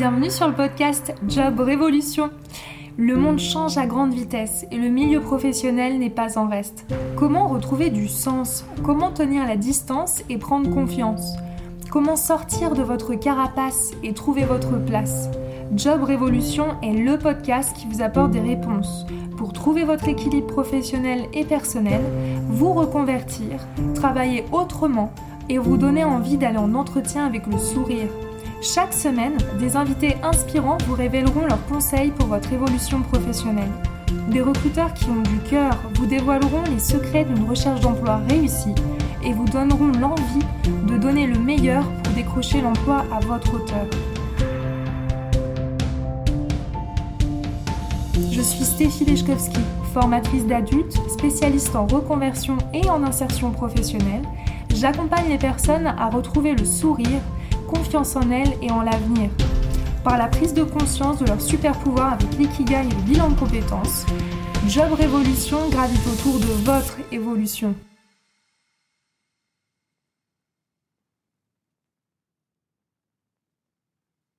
Bienvenue sur le podcast Job Révolution. Le monde change à grande vitesse et le milieu professionnel n'est pas en reste. Comment retrouver du sens? Comment tenir la distance et prendre confiance? Comment sortir de votre carapace et trouver votre place? Job Révolution est le podcast qui vous apporte des réponses pour trouver votre équilibre professionnel et personnel, vous reconvertir, travailler autrement et vous donner envie d'aller en entretien avec le sourire. Chaque semaine, des invités inspirants vous révéleront leurs conseils pour votre évolution professionnelle. Des recruteurs qui ont du cœur vous dévoileront les secrets d'une recherche d'emploi réussie et vous donneront l'envie de donner le meilleur pour décrocher l'emploi à votre hauteur. Je suis Stéphie Lechkowski, formatrice d'adultes, spécialiste en reconversion et en insertion professionnelle. J'accompagne les personnes à retrouver le sourire, confiance en elles et en l'avenir. Par la prise de conscience de leur super pouvoir avec l'ikigai et le bilan de compétences, Job Révolution gravite autour de votre évolution.